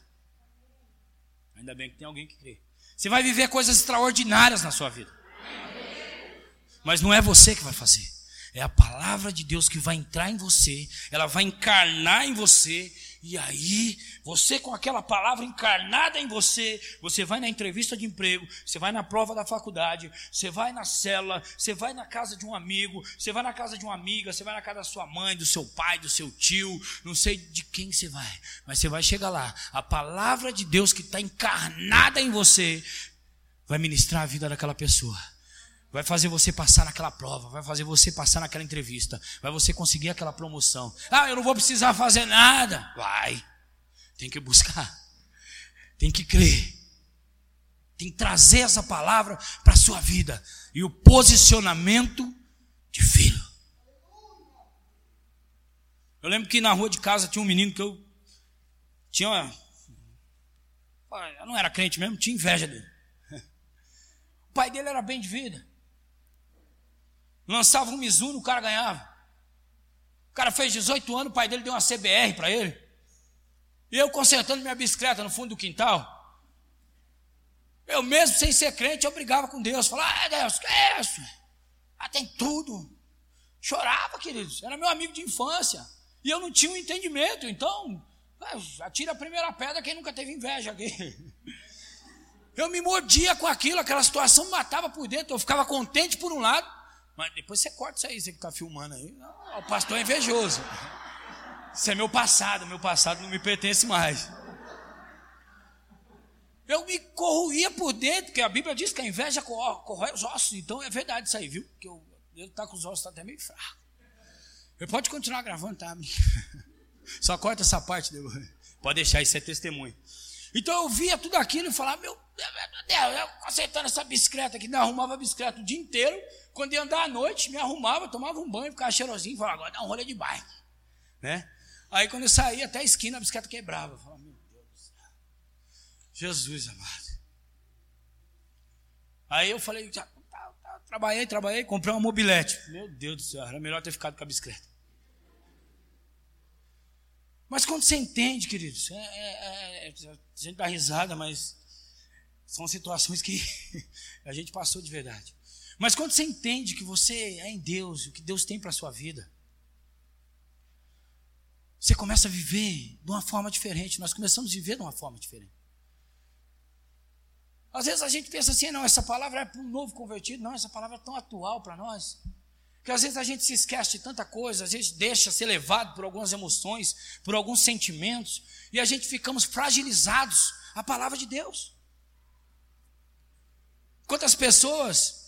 Ainda bem que tem alguém que crê. Você vai viver coisas extraordinárias na sua vida. Mas não é você que vai fazer. É a palavra de Deus que vai entrar em você, ela vai encarnar em você E aí, você com aquela palavra encarnada em você, você vai na entrevista de emprego, você vai na prova da faculdade, você vai na cela, você vai na casa de um amigo, você vai na casa de uma amiga, você vai na casa da sua mãe, do seu pai, do seu tio, não sei de quem você vai, mas você vai chegar lá. A palavra de Deus que está encarnada em você vai ministrar a vida daquela pessoa vai fazer você passar naquela prova, vai fazer você passar naquela entrevista, vai você conseguir aquela promoção. Ah, eu não vou precisar fazer nada. Vai. Tem que buscar. Tem que crer. Tem que trazer essa palavra para a sua vida. E o posicionamento de filho. Eu lembro que na rua de casa tinha um menino que eu tinha. Uma... Eu não era crente mesmo, tinha inveja dele. O pai dele era bem de vida. Lançava um Mizuno, o cara ganhava. O cara fez 18 anos, o pai dele deu uma CBR para ele. E eu consertando minha bicicleta no fundo do quintal. Eu mesmo, sem ser crente, eu brigava com Deus. Falava, ah, Deus, que é isso? Ah, tem tudo. Chorava, queridos. Era meu amigo de infância. E eu não tinha um entendimento. Então, ah, atira a primeira pedra quem nunca teve inveja aqui. Eu me mordia com aquilo, aquela situação me matava por dentro. Eu ficava contente por um lado, mas depois você corta isso aí, você que está filmando aí. o pastor é invejoso. Isso é meu passado, meu passado não me pertence mais. Eu me corroía por dentro, porque a Bíblia diz que a inveja corrói os ossos. Então é verdade isso aí, viu? Que eu, ele está com os ossos tá até meio fraco. Ele pode continuar gravando, tá? Só corta essa parte. Pode deixar isso é testemunho. Então eu via tudo aquilo e falava, meu Deus, eu consertando essa bicicleta aqui, não arrumava a bicicleta o dia inteiro. Quando ia andar à noite, me arrumava, tomava um banho, ficava cheirosinho, falava, agora dá um rolê de bike. Né? Aí quando eu saía até a esquina, a bicicleta quebrava. Eu falava, meu Deus do céu. Jesus amado. Aí eu falei, já, tá, tá, trabalhei, trabalhei, comprei uma mobilete. Meu Deus do céu, era melhor ter ficado com a bicicleta. Mas quando você entende, queridos, é, é, é, a gente dá risada, mas são situações que a gente passou de verdade. Mas quando você entende que você é em Deus, o que Deus tem para a sua vida, você começa a viver de uma forma diferente. Nós começamos a viver de uma forma diferente. Às vezes a gente pensa assim, não, essa palavra é para um novo convertido, não, essa palavra é tão atual para nós. Que às vezes a gente se esquece de tanta coisa, às vezes deixa ser levado por algumas emoções, por alguns sentimentos, e a gente ficamos fragilizados à palavra de Deus. Quantas pessoas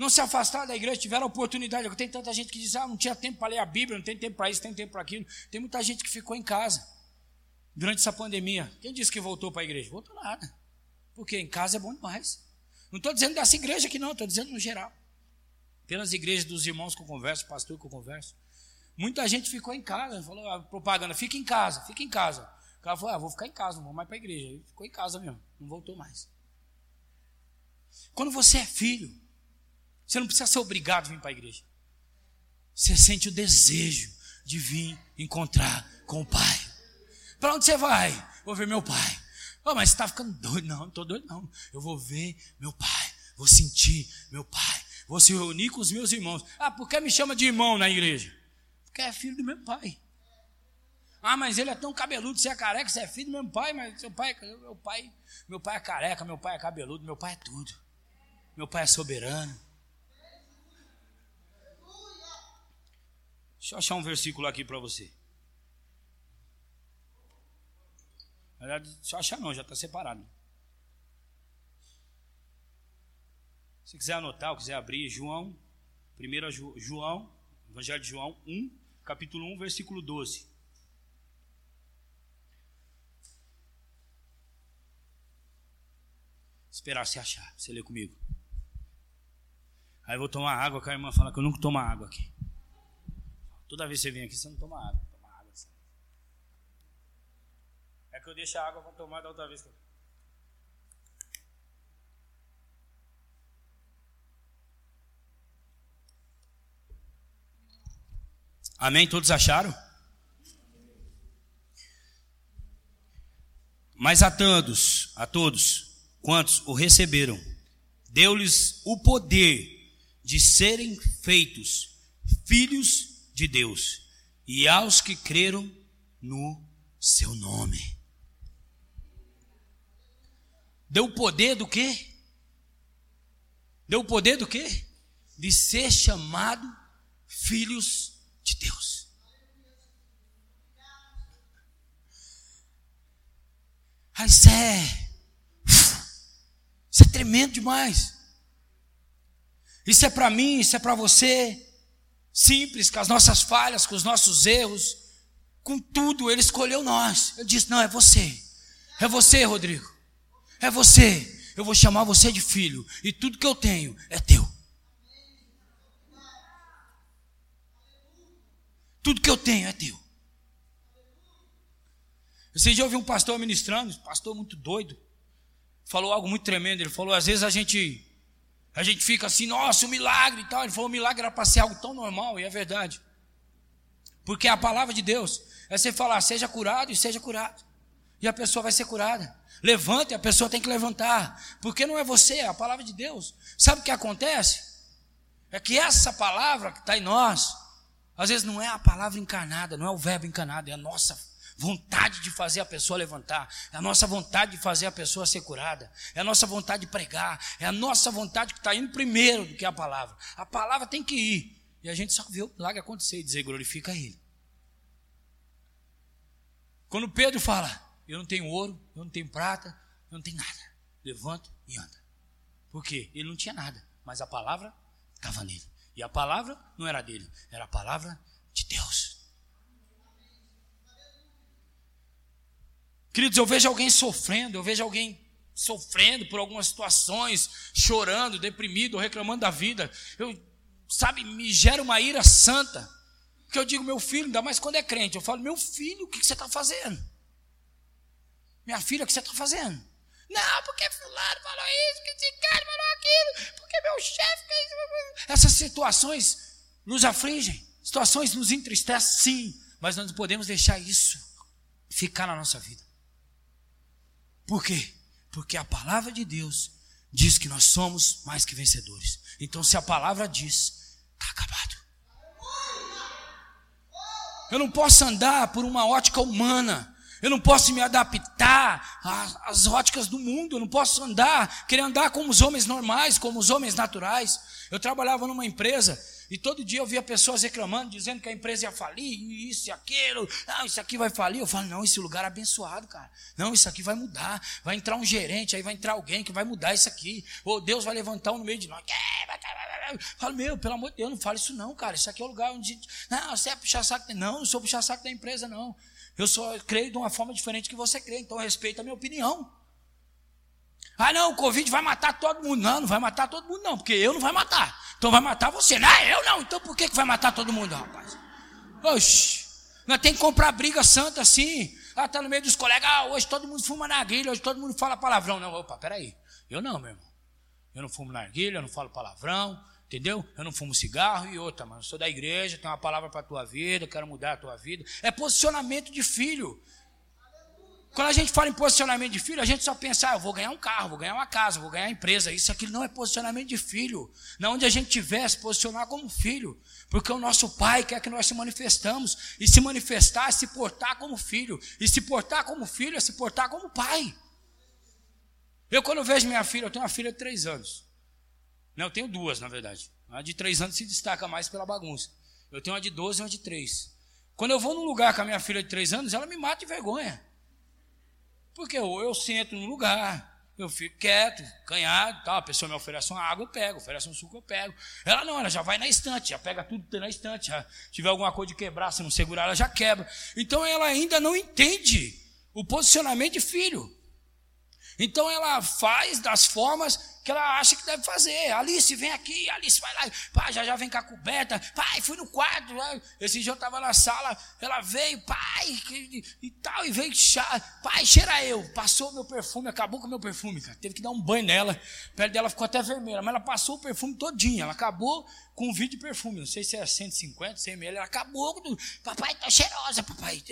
não se afastaram da igreja, tiveram oportunidade. Tem tanta gente que diz: ah, não tinha tempo para ler a Bíblia, não tem tempo para isso, tem tempo para aquilo. Tem muita gente que ficou em casa durante essa pandemia. Quem disse que voltou para a igreja? Voltou nada. Porque em casa é bom demais. Não estou dizendo dessa igreja aqui, não, estou dizendo no geral. Pelas igrejas dos irmãos que eu converso, pastor que eu converso. Muita gente ficou em casa, falou a ah, propaganda, fica em casa, fica em casa. O cara falou, ah, vou ficar em casa, não vou mais para a igreja. Ele ficou em casa mesmo, não voltou mais. Quando você é filho, você não precisa ser obrigado a vir para a igreja. Você sente o desejo de vir encontrar com o Pai. Para onde você vai? Vou ver meu pai. Oh, mas você está ficando doido? Não, não estou doido, não. Eu vou ver meu pai. Vou sentir meu pai. Vou se reunir com os meus irmãos. Ah, por que me chama de irmão na igreja? Porque é filho do meu pai. Ah, mas ele é tão cabeludo, você é careca, você é filho do meu pai, mas seu pai, meu pai, meu pai é careca, meu pai é cabeludo, meu pai é tudo. Meu pai é soberano. Deixa eu achar um versículo aqui para você. Na verdade, deixa eu achar não, já está separado. Se quiser anotar, ou quiser abrir, João, 1 João, Evangelho de João 1, capítulo 1, versículo 12. Esperar você achar, você lê comigo. Aí eu vou tomar água, que a irmã fala que eu nunca tomo água aqui. Toda vez que você vem aqui, você não toma água. Toma água assim. É que eu deixo a água para tomar da outra vez. Amém? Todos acharam? Mas a todos, a todos, quantos o receberam, deu-lhes o poder de serem feitos filhos de Deus e aos que creram no seu nome. Deu o poder do quê? Deu o poder do quê? De ser chamado filhos de Deus. Ah, isso é. Isso é tremendo demais. Isso é para mim, isso é para você. Simples, com as nossas falhas, com os nossos erros, com tudo, Ele escolheu nós. Ele disse: Não, é você. É você, Rodrigo. É você. Eu vou chamar você de filho. E tudo que eu tenho é teu. Tudo que eu tenho é teu. Esse dia eu ouvi um pastor ministrando, pastor muito doido. Falou algo muito tremendo. Ele falou: às vezes a gente a gente fica assim, nossa, um milagre e tal. Ele falou: o milagre era para ser algo tão normal, e é verdade. Porque a palavra de Deus é você falar, seja curado e seja curado. E a pessoa vai ser curada. Levante, a pessoa tem que levantar. Porque não é você, é a palavra de Deus. Sabe o que acontece? É que essa palavra que está em nós, às vezes não é a palavra encarnada, não é o verbo encarnado, é a nossa vontade de fazer a pessoa levantar, é a nossa vontade de fazer a pessoa ser curada, é a nossa vontade de pregar, é a nossa vontade que está indo primeiro do que a palavra. A palavra tem que ir. E a gente só vê o milagre acontecer e dizer glorifica Ele. Quando Pedro fala, eu não tenho ouro, eu não tenho prata, eu não tenho nada, levanta e anda. Por quê? Ele não tinha nada, mas a palavra estava nele. E a palavra não era dele, era a palavra de Deus. Queridos, eu vejo alguém sofrendo, eu vejo alguém sofrendo por algumas situações, chorando, deprimido, reclamando da vida. Eu, sabe, me gera uma ira santa. Porque eu digo, meu filho, ainda mais quando é crente, eu falo, meu filho, o que você está fazendo? Minha filha, o que você está fazendo? Não, porque fulano falou isso, que esse cara falou aquilo, porque meu chefe fez. Essas situações nos afligem, situações nos entristecem, sim, mas nós não podemos deixar isso ficar na nossa vida. Por quê? Porque a palavra de Deus diz que nós somos mais que vencedores. Então, se a palavra diz, está acabado. Eu não posso andar por uma ótica humana. Eu não posso me adaptar às óticas do mundo. Eu não posso andar, querer andar como os homens normais, como os homens naturais. Eu trabalhava numa empresa e todo dia eu via pessoas reclamando, dizendo que a empresa ia falir, isso e aquilo, ah, isso aqui vai falir. Eu falo, não, esse lugar é abençoado, cara. Não, isso aqui vai mudar. Vai entrar um gerente, aí vai entrar alguém que vai mudar isso aqui. Ou Deus vai levantar um no meio de nós. Eu falo, meu, pelo amor de Deus, não fala isso não, cara. Isso aqui é o lugar onde. Não, você é puxar saco. Não, não sou puxar saco da empresa, não. Eu só creio de uma forma diferente que você crê, então respeita a minha opinião. Ah, não, o Covid vai matar todo mundo. Não, não vai matar todo mundo, não, porque eu não vai matar. Então vai matar você. Não, eu não. Então por que, que vai matar todo mundo, rapaz? Oxi, nós temos que comprar briga santa assim. Ah, tá no meio dos colegas. Ah, hoje todo mundo fuma narguilha, hoje todo mundo fala palavrão. Não, opa, peraí. Eu não, meu irmão. Eu não fumo narguilha, eu não falo palavrão, entendeu? Eu não fumo cigarro e outra, mano. Eu sou da igreja, tenho uma palavra para a tua vida, quero mudar a tua vida. É posicionamento de filho. Quando a gente fala em posicionamento de filho, a gente só pensa, ah, eu vou ganhar um carro, vou ganhar uma casa, vou ganhar uma empresa. Isso aqui não é posicionamento de filho. Na onde a gente tiver, se posicionar como filho. Porque o nosso pai quer que nós se manifestamos. E se manifestar é se portar como filho. E se portar como filho é se portar como pai. Eu, quando vejo minha filha, eu tenho uma filha de três anos. Não, eu tenho duas, na verdade. A de três anos se destaca mais pela bagunça. Eu tenho uma de 12 e uma de três. Quando eu vou num lugar com a minha filha de três anos, ela me mata de vergonha. Porque ou eu sento num lugar, eu fico quieto, canhado, tal, a pessoa me oferece uma água, eu pego, oferece um suco, eu pego. Ela não, ela já vai na estante, já pega tudo na estante, já tiver alguma coisa de quebrar, se não segurar, ela já quebra. Então ela ainda não entende o posicionamento de filho. Então ela faz das formas que ela acha que deve fazer. Alice, vem aqui, Alice vai lá, pai, já já vem com a coberta, pai, fui no quarto. Esse dia eu estava na sala, ela veio, pai, e tal, e veio, pai, cheira eu. Passou o meu perfume, acabou com o meu perfume, cara. Teve que dar um banho nela, a pele dela ficou até vermelha, mas ela passou o perfume todinho, ela acabou com um vídeo de perfume, não sei se é 150, 100 ml, ela acabou com tudo. Papai, tá cheirosa, papai.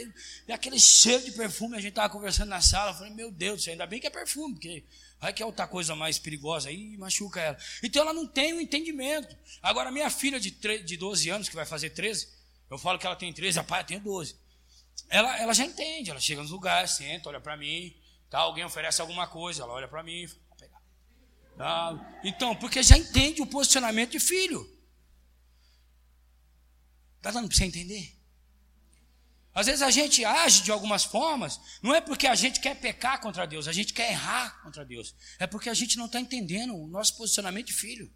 E aquele cheiro de perfume, a gente estava conversando na sala, eu falei, meu Deus, ainda bem que é perfume, porque Vai que é outra coisa mais perigosa aí machuca ela. Então ela não tem o um entendimento. Agora, minha filha de, de 12 anos, que vai fazer 13, eu falo que ela tem 13, a pai tem 12. ela, ela já entende, ela chega nos lugares, senta, olha para mim, tá, alguém oferece alguma coisa, ela olha para mim, pegar. Tá, então, porque já entende o posicionamento de filho. Está dando para você entender? Às vezes a gente age de algumas formas, não é porque a gente quer pecar contra Deus, a gente quer errar contra Deus. É porque a gente não está entendendo o nosso posicionamento de filho.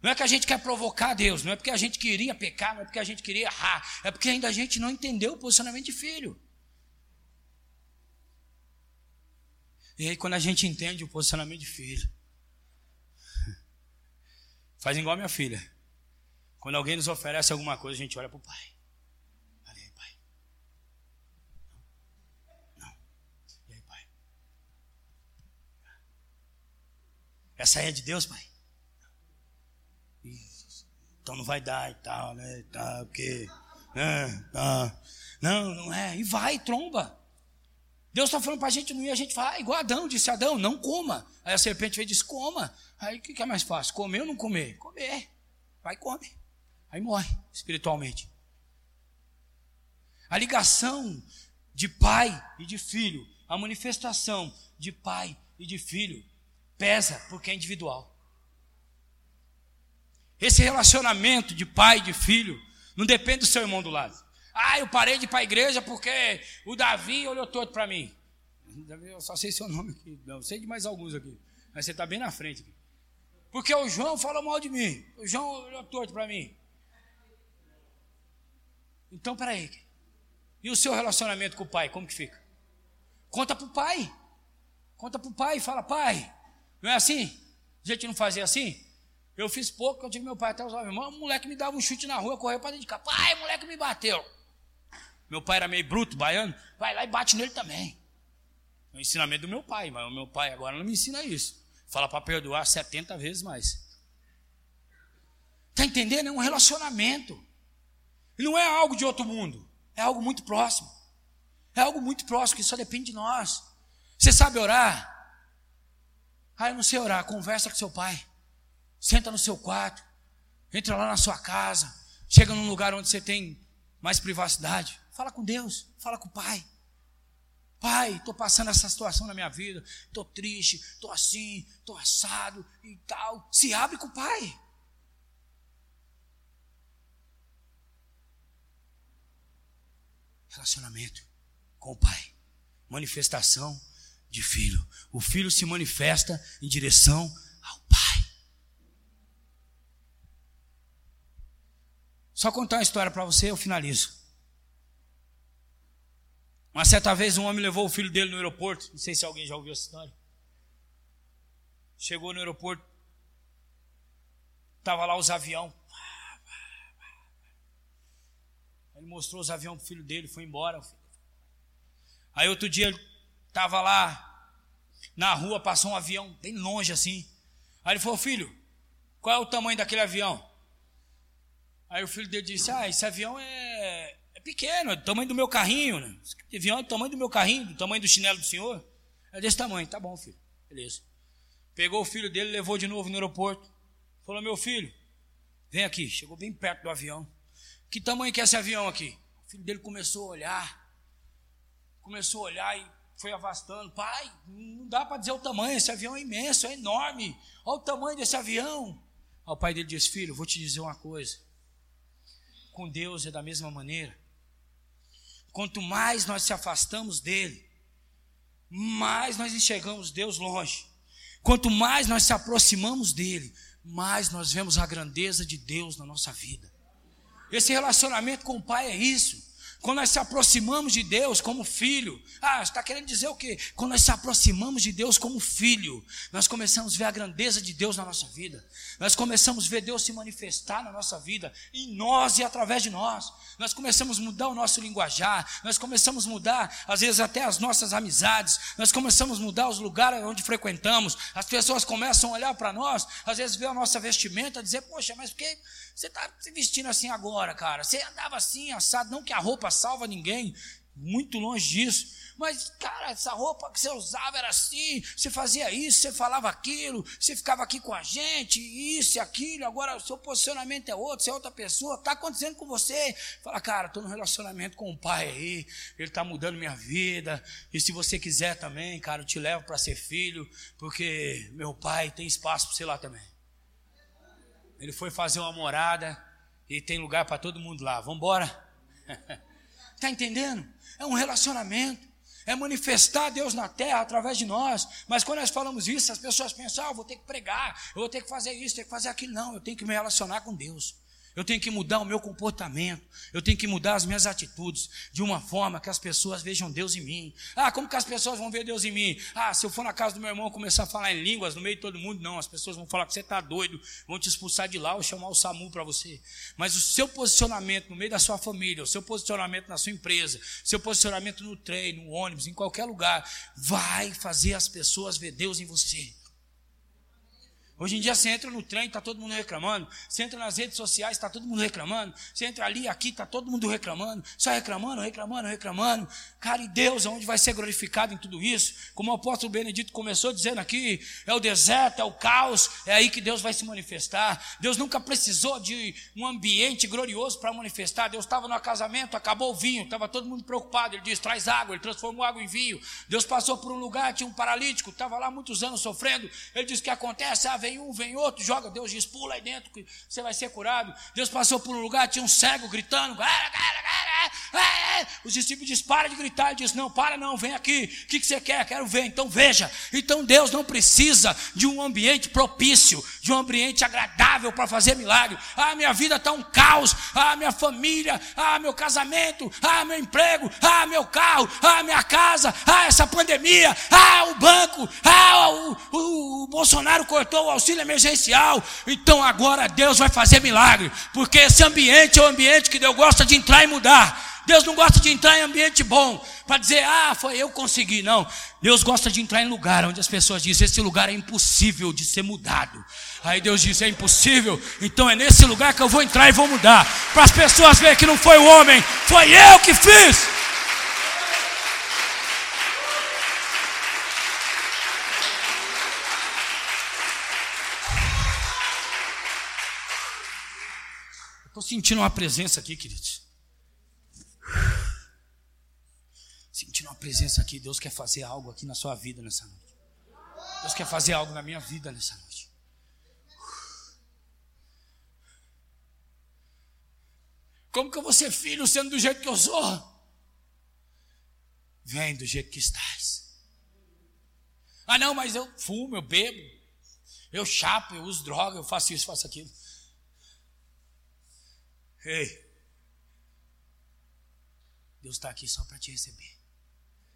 Não é que a gente quer provocar Deus, não é porque a gente queria pecar, não é porque a gente queria errar, é porque ainda a gente não entendeu o posicionamento de filho. E aí, quando a gente entende o posicionamento de filho, faz igual a minha filha. Quando alguém nos oferece alguma coisa, a gente olha para o pai. Essa aí é de Deus, pai? Então não vai dar e tal, né? Tá, porque. Né, tá. Não, não é. E vai, tromba. Deus está falando para a gente não ir, a gente fala, ah, igual Adão, disse Adão, não coma. Aí a serpente veio e disse, coma. Aí o que, que é mais fácil? Comer ou não comer? Comer. Vai e come. Aí morre, espiritualmente. A ligação de pai e de filho, a manifestação de pai e de filho, Pesa porque é individual. Esse relacionamento de pai e de filho não depende do seu irmão do lado. Ah, eu parei de ir para a igreja porque o Davi olhou todo para mim. Davi, eu só sei seu nome aqui. Não, sei de mais alguns aqui. Mas você está bem na frente aqui. Porque o João falou mal de mim. O João olhou torto para mim. Então, peraí. E o seu relacionamento com o pai, como que fica? Conta para o pai. Conta para o pai e fala, pai, não é assim? A gente não fazia assim? Eu fiz pouco, eu tive meu pai até os homens. O moleque me dava um chute na rua, correu para dentro de casa. Pai, o moleque me bateu. Meu pai era meio bruto, baiano. Vai lá e bate nele também. É o ensinamento do meu pai, mas o meu pai agora não me ensina isso. Fala para perdoar 70 vezes mais. Está entendendo? É um relacionamento. E não é algo de outro mundo. É algo muito próximo. É algo muito próximo que só depende de nós. Você sabe orar? Ah, eu não sei orar. Conversa com seu pai. Senta no seu quarto. Entra lá na sua casa. Chega num lugar onde você tem mais privacidade. Fala com Deus. Fala com o pai. Pai, estou passando essa situação na minha vida. Estou triste. Estou assim. Estou assado e tal. Se abre com o pai. Relacionamento com o pai. Manifestação de filho. O filho se manifesta em direção ao pai. Só contar uma história para você, eu finalizo. Uma certa vez um homem levou o filho dele no aeroporto. Não sei se alguém já ouviu essa história. Chegou no aeroporto. Tava lá os aviões. Ele mostrou os aviões pro filho dele, foi embora. Aí outro dia Estava lá na rua, passou um avião bem longe assim. Aí ele falou: Filho, qual é o tamanho daquele avião? Aí o filho dele disse: Ah, esse avião é, é pequeno, é do tamanho do meu carrinho. Né? Esse avião é do tamanho do meu carrinho, do tamanho do chinelo do senhor. É desse tamanho. Tá bom, filho. Beleza. Pegou o filho dele, levou de novo no aeroporto. Falou: Meu filho, vem aqui. Chegou bem perto do avião. Que tamanho que é esse avião aqui? O filho dele começou a olhar. Começou a olhar e foi avastando. Pai, não dá para dizer o tamanho, esse avião é imenso, é enorme. Olha o tamanho desse avião. Aí o pai dele disse: Filho, vou te dizer uma coisa. Com Deus é da mesma maneira. Quanto mais nós se afastamos dele, mais nós enxergamos Deus longe. Quanto mais nós se aproximamos dele, mais nós vemos a grandeza de Deus na nossa vida. Esse relacionamento com o Pai é isso. Quando nós se aproximamos de Deus como filho, ah, está querendo dizer o quê? Quando nós se aproximamos de Deus como filho, nós começamos a ver a grandeza de Deus na nossa vida, nós começamos a ver Deus se manifestar na nossa vida, em nós e através de nós, nós começamos a mudar o nosso linguajar, nós começamos a mudar, às vezes, até as nossas amizades, nós começamos a mudar os lugares onde frequentamos, as pessoas começam a olhar para nós, às vezes ver a nossa vestimenta, dizer, poxa, mas por que você está se vestindo assim agora, cara? Você andava assim, assado, não que a roupa salva ninguém. Muito longe disso. Mas, cara, essa roupa que você usava era assim, você fazia isso, você falava aquilo, você ficava aqui com a gente, isso e aquilo, agora o seu posicionamento é outro, você é outra pessoa, está acontecendo com você. Fala, cara, estou no relacionamento com o pai aí, ele está mudando minha vida, e se você quiser também, cara, eu te levo para ser filho, porque meu pai tem espaço para você lá também. Ele foi fazer uma morada e tem lugar para todo mundo lá. Vamos embora? Está entendendo? É um relacionamento é manifestar Deus na terra através de nós. Mas quando nós falamos isso, as pessoas pensam: ah, eu vou ter que pregar, eu vou ter que fazer isso, ter que fazer aquilo. Não, eu tenho que me relacionar com Deus. Eu tenho que mudar o meu comportamento. Eu tenho que mudar as minhas atitudes de uma forma que as pessoas vejam Deus em mim. Ah, como que as pessoas vão ver Deus em mim? Ah, se eu for na casa do meu irmão começar a falar em línguas no meio de todo mundo, não. As pessoas vão falar que você está doido, vão te expulsar de lá ou chamar o SAMU para você. Mas o seu posicionamento no meio da sua família, o seu posicionamento na sua empresa, seu posicionamento no trem, no ônibus, em qualquer lugar, vai fazer as pessoas ver Deus em você. Hoje em dia você entra no trem, está todo mundo reclamando. Você entra nas redes sociais, está todo mundo reclamando. Você entra ali, aqui, está todo mundo reclamando. Só reclamando, reclamando, reclamando. Cara, e Deus, aonde vai ser glorificado em tudo isso? Como o apóstolo Benedito começou dizendo aqui, é o deserto, é o caos, é aí que Deus vai se manifestar. Deus nunca precisou de um ambiente glorioso para manifestar. Deus estava no casamento, acabou o vinho, estava todo mundo preocupado. Ele disse: traz água, ele transformou água em vinho. Deus passou por um lugar, tinha um paralítico, estava lá muitos anos sofrendo. Ele disse: o que acontece? Ah, vem um, vem outro, joga, Deus diz, pula aí dentro que você vai ser curado. Deus passou por um lugar, tinha um cego gritando, os discípulos dizem, para de gritar, ele diz, não, para não, vem aqui, o que, que você quer? Quero ver, então veja. Então Deus não precisa de um ambiente propício, de um ambiente agradável para fazer milagre. Ah, minha vida está um caos, ah, minha família, ah, meu casamento, ah, meu emprego, ah, meu carro, ah, minha casa, ah, essa pandemia, ah, o banco, ah, o, o, o Bolsonaro cortou o auxílio emergencial. Então agora Deus vai fazer milagre, porque esse ambiente é o ambiente que Deus gosta de entrar e mudar. Deus não gosta de entrar em ambiente bom para dizer, ah, foi eu consegui. Não. Deus gosta de entrar em lugar onde as pessoas dizem, esse lugar é impossível de ser mudado. Aí Deus diz, é impossível, então é nesse lugar que eu vou entrar e vou mudar. Para as pessoas verem que não foi o homem, foi eu que fiz. Sentindo uma presença aqui, queridos. Sentindo uma presença aqui. Deus quer fazer algo aqui na sua vida nessa noite. Deus quer fazer algo na minha vida nessa noite. Como que eu vou ser filho sendo do jeito que eu sou? Vem do jeito que estás. Ah, não, mas eu fumo, eu bebo, eu chapo, eu uso droga, eu faço isso, faço aquilo. Ei, Deus está aqui só para te receber,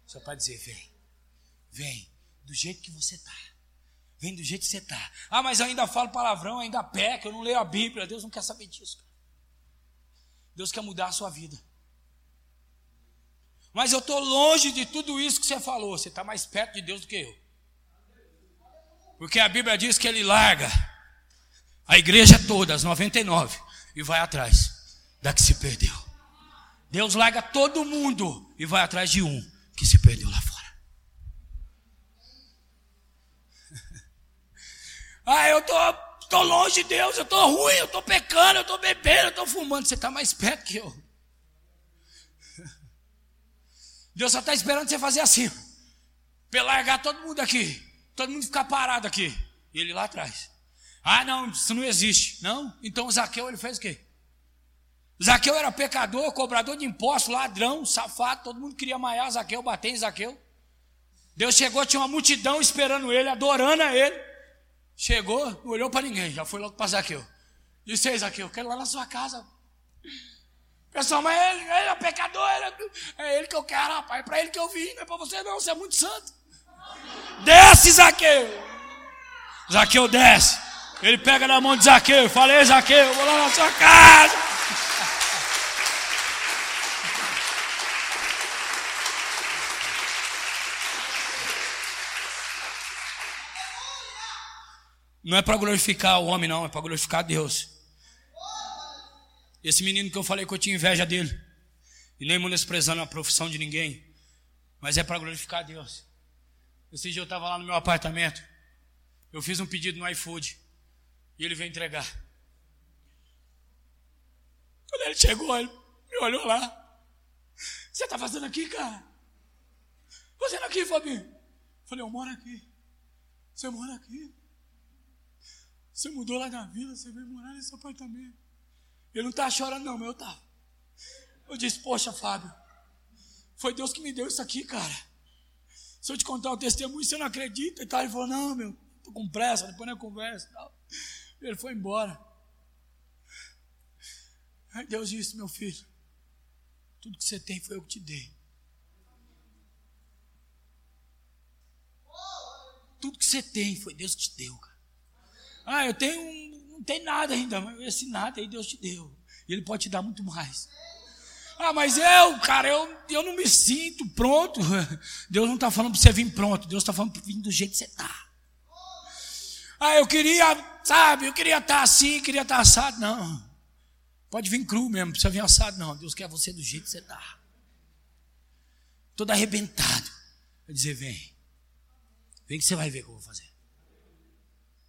só para dizer: vem, vem, do jeito que você está. Vem do jeito que você está. Ah, mas eu ainda falo palavrão, ainda peco, eu não leio a Bíblia. Deus não quer saber disso. Cara. Deus quer mudar a sua vida. Mas eu estou longe de tudo isso que você falou. Você está mais perto de Deus do que eu. Porque a Bíblia diz que Ele larga a igreja toda, as 99, e vai atrás da que se perdeu. Deus larga todo mundo e vai atrás de um que se perdeu lá fora. ah, eu tô, tô longe de Deus, eu tô ruim, eu tô pecando, eu tô bebendo, eu tô fumando. Você está mais perto que eu. Deus só está esperando você fazer assim. Para largar todo mundo aqui. Todo mundo ficar parado aqui. E ele lá atrás. Ah, não, isso não existe. Não? Então Zaqueu ele fez o quê? Zaqueu era pecador, cobrador de impostos, ladrão, safado, todo mundo queria maiar Zaqueu, bater em Zaqueu. Deus chegou, tinha uma multidão esperando ele, adorando a ele. Chegou, não olhou para ninguém, já foi logo para Zaqueu. Disse aí, Zaqueu, quero lá na sua casa. Pessoal, mas ele, ele é pecador, ele é, é ele que eu quero, rapaz, é para ele que eu vim, não é para você não, você é muito santo. Desce, Zaqueu. Zaqueu desce. Ele pega na mão de Zaqueu, fala, ei, Zaqueu, eu vou lá na sua casa. Não é para glorificar o homem, não, é para glorificar Deus. Esse menino que eu falei que eu tinha inveja dele, e nem menosprezando a profissão de ninguém, mas é para glorificar Deus. Esse dia eu estava lá no meu apartamento, eu fiz um pedido no iFood e ele veio entregar. Quando ele chegou, ele me olhou lá. Você está fazendo aqui, cara? Fazendo aqui, Fabinho? Falei, eu moro aqui. Você mora aqui? Você mudou lá da vila, você veio morar nesse apartamento. Ele não está chorando, não, mas eu estava. Eu disse, poxa, Fábio, foi Deus que me deu isso aqui, cara. Se eu te contar o testemunho, você não acredita e tal. Ele falou, não, meu, tô com pressa, depois na conversa e tal. Ele foi embora. Aí Deus disse, meu filho, tudo que você tem foi eu que te dei. Tudo que você tem foi Deus que te deu, cara. Ah, eu tenho, não tem nada ainda, mas esse nada aí Deus te deu. E Ele pode te dar muito mais. Ah, mas eu, cara, eu, eu não me sinto pronto. Deus não está falando para você vir pronto. Deus está falando para vir do jeito que você está. Ah, eu queria, sabe, eu queria estar tá assim, queria estar tá assado. Não. Pode vir cru mesmo, não precisa vir assado, não. Deus quer você do jeito que você está. Todo arrebentado. Vai dizer, vem. Vem que você vai ver o que eu vou fazer.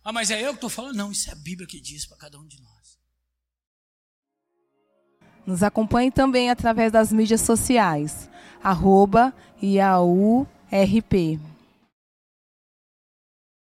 Ah, mas é eu que estou falando? Não, isso é a Bíblia que diz para cada um de nós. Nos acompanhe também através das mídias sociais. Arroba IAURP.